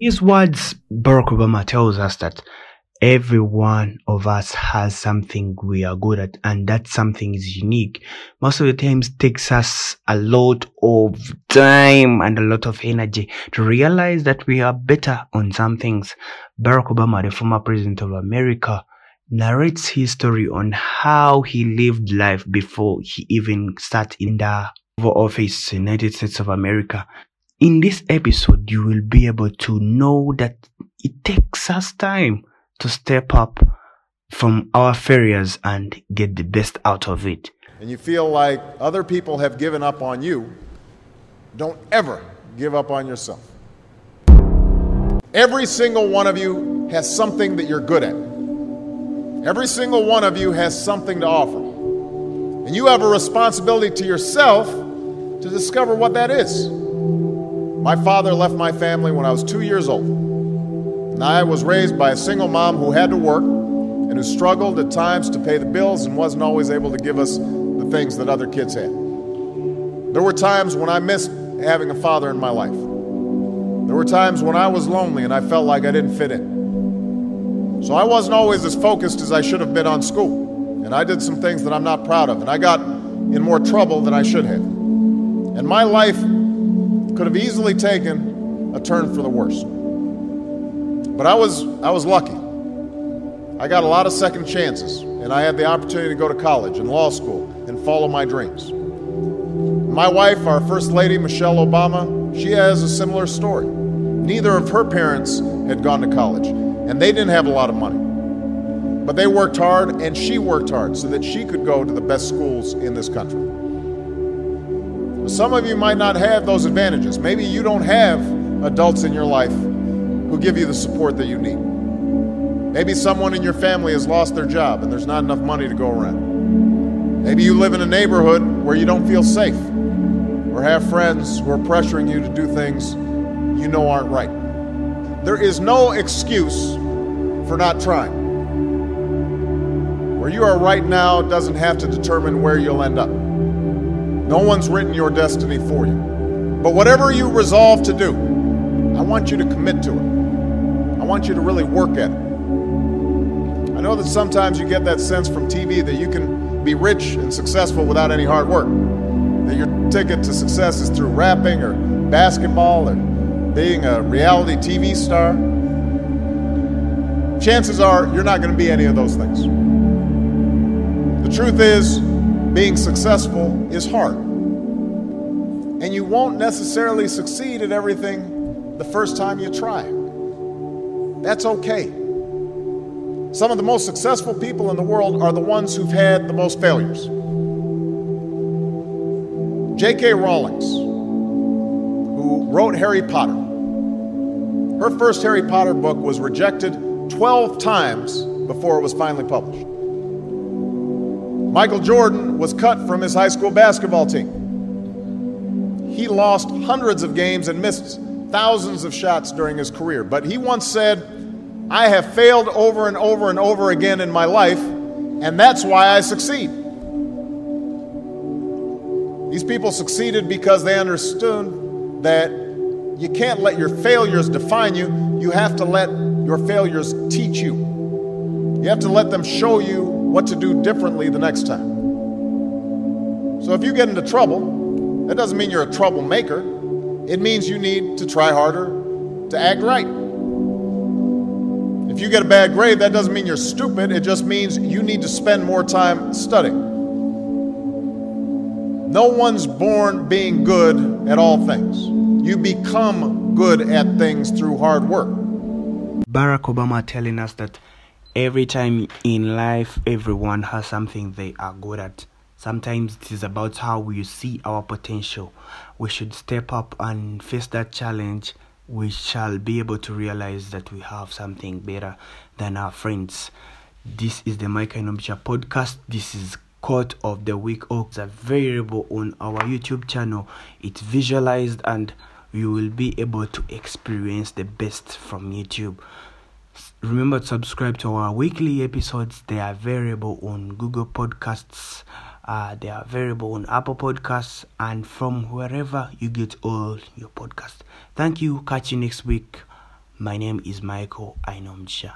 his words, Barack Obama tells us that every one of us has something we are good at and that something is unique most of the times takes us a lot of time and a lot of energy to realize that we are better on some things barack obama the former president of america narrates his story on how he lived life before he even sat in the Oval Office, United States of America. In this episode, you will be able to know that it takes us time to step up from our failures and get the best out of it. And you feel like other people have given up on you, don't ever give up on yourself. Every single one of you has something that you're good at. Every single one of you has something to offer. And you have a responsibility to yourself to discover what that is. My father left my family when I was two years old. And I was raised by a single mom who had to work and who struggled at times to pay the bills and wasn't always able to give us the things that other kids had. There were times when I missed having a father in my life. There were times when I was lonely and I felt like I didn't fit in. So I wasn't always as focused as I should have been on school. And I did some things that I'm not proud of. And I got in more trouble than I should have. And my life could have easily taken a turn for the worse. But I was, I was lucky. I got a lot of second chances, and I had the opportunity to go to college and law school and follow my dreams. My wife, our First Lady, Michelle Obama, she has a similar story. Neither of her parents had gone to college, and they didn't have a lot of money. But they worked hard, and she worked hard so that she could go to the best schools in this country. Some of you might not have those advantages. Maybe you don't have adults in your life who give you the support that you need. Maybe someone in your family has lost their job and there's not enough money to go around. Maybe you live in a neighborhood where you don't feel safe or have friends who are pressuring you to do things you know aren't right. There is no excuse for not trying. Where you are right now doesn't have to determine where you'll end up. No one's written your destiny for you. But whatever you resolve to do, I want you to commit to it. I want you to really work at it. I know that sometimes you get that sense from TV that you can be rich and successful without any hard work. That your ticket to success is through rapping or basketball or being a reality TV star. Chances are you're not going to be any of those things. The truth is, being successful is hard. And you won't necessarily succeed at everything the first time you try. That's okay. Some of the most successful people in the world are the ones who've had the most failures. J.K. Rowlings, who wrote Harry Potter, her first Harry Potter book was rejected 12 times before it was finally published. Michael Jordan was cut from his high school basketball team. He lost hundreds of games and missed thousands of shots during his career. But he once said, I have failed over and over and over again in my life, and that's why I succeed. These people succeeded because they understood that you can't let your failures define you. You have to let your failures teach you. You have to let them show you what to do differently the next time. So if you get into trouble, that doesn't mean you're a troublemaker. It means you need to try harder to act right. If you get a bad grade, that doesn't mean you're stupid. It just means you need to spend more time studying. No one's born being good at all things. You become good at things through hard work. Barack Obama telling us that every time in life everyone has something they are good at sometimes it is about how we see our potential. We should step up and face that challenge. We shall be able to realize that we have something better than our friends. This is the Mike Ainomugisha podcast. This is quote of the week oh, it's available on our youtube channel. It's visualized and you will be able to experience the best from youtube. Remember to subscribe to our weekly episodes. They are available on google podcasts uh, they are available on apple podcasts and from wherever you get all your podcasts. Thank you. Catch you next week. My name is Michael Ainomugisha.